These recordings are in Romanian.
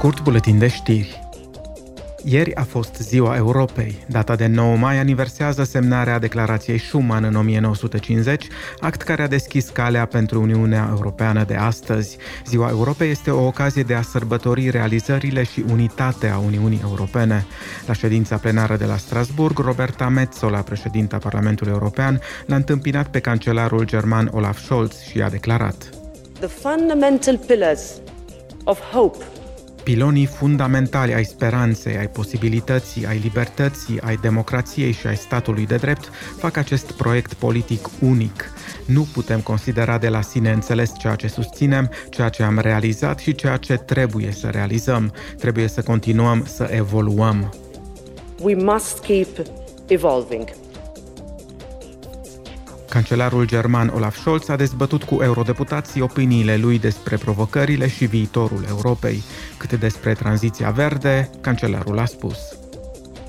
scurt buletin de știri. Ieri a fost Ziua Europei. Data de 9 mai aniversează semnarea declarației Schuman în 1950, act care a deschis calea pentru Uniunea Europeană de astăzi. Ziua Europei este o ocazie de a sărbători realizările și unitatea Uniunii Europene. La ședința plenară de la Strasburg, Roberta Metzola, președinta Parlamentului European, l-a întâmpinat pe cancelarul german Olaf Scholz și a declarat The fundamental pillars of hope pilonii fundamentali ai speranței, ai posibilității, ai libertății, ai democrației și ai statului de drept fac acest proiect politic unic. Nu putem considera de la sine înțeles ceea ce susținem, ceea ce am realizat și ceea ce trebuie să realizăm. Trebuie să continuăm să evoluăm. We must keep evolving. Cancelarul german Olaf Scholz a dezbătut cu eurodeputații opiniile lui despre provocările și viitorul Europei. Cât despre tranziția verde, cancelarul a spus.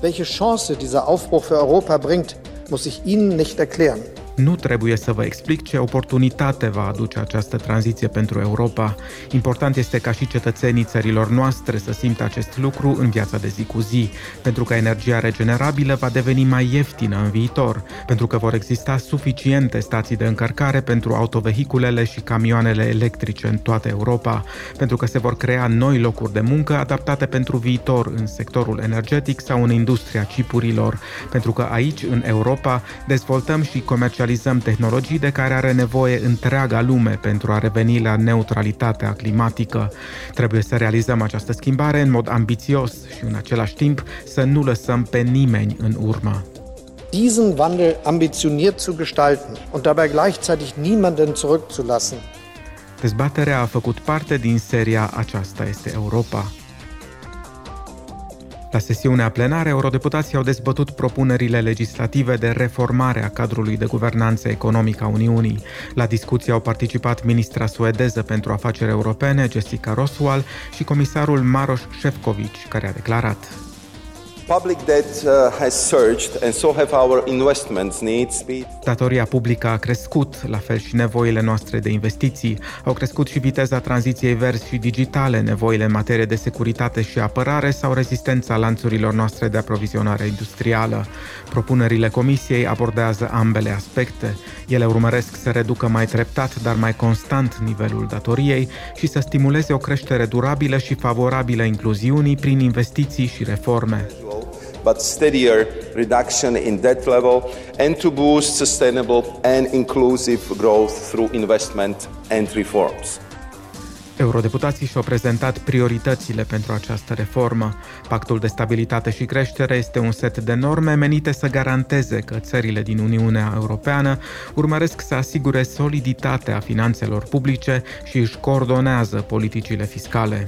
Welche Chance dieser Aufbruch für Europa bringt, muss ich Ihnen nicht erklären. Nu trebuie să vă explic ce oportunitate va aduce această tranziție pentru Europa. Important este ca și cetățenii țărilor noastre să simtă acest lucru în viața de zi cu zi, pentru că energia regenerabilă va deveni mai ieftină în viitor, pentru că vor exista suficiente stații de încărcare pentru autovehiculele și camioanele electrice în toată Europa, pentru că se vor crea noi locuri de muncă adaptate pentru viitor în sectorul energetic sau în industria chipurilor, pentru că aici, în Europa, dezvoltăm și comercializăm comercializăm tehnologii de care are nevoie întreaga lume pentru a reveni la neutralitatea climatică. Trebuie să realizăm această schimbare în mod ambițios și în același timp să nu lăsăm pe nimeni în urmă. Diesen Wandel ambitioniert zu gestalten und dabei gleichzeitig niemanden zurückzulassen. Dezbaterea a făcut parte din seria Aceasta este Europa. La sesiunea plenară, eurodeputații au dezbătut propunerile legislative de reformare a cadrului de guvernanță economică a Uniunii. La discuție au participat ministra suedeză pentru afaceri europene, Jessica Roswell, și comisarul Maros Shevkovic, care a declarat Public debt uh, has surged and so have our investments needs. Datoria publică a crescut, la fel și nevoile noastre de investiții. Au crescut și viteza tranziției verzi și digitale, nevoile în materie de securitate și apărare sau rezistența lanțurilor noastre de aprovizionare industrială. Propunerile Comisiei abordează ambele aspecte. Ele urmăresc să reducă mai treptat, dar mai constant nivelul datoriei și să stimuleze o creștere durabilă și favorabilă incluziunii prin investiții și reforme but steadier reduction in debt level and to boost sustainable and inclusive growth through investment and reforms. Eurodeputații și-au prezentat prioritățile pentru această reformă. Pactul de stabilitate și creștere este un set de norme menite să garanteze că țările din Uniunea Europeană urmăresc să asigure soliditatea finanțelor publice și își coordonează politicile fiscale.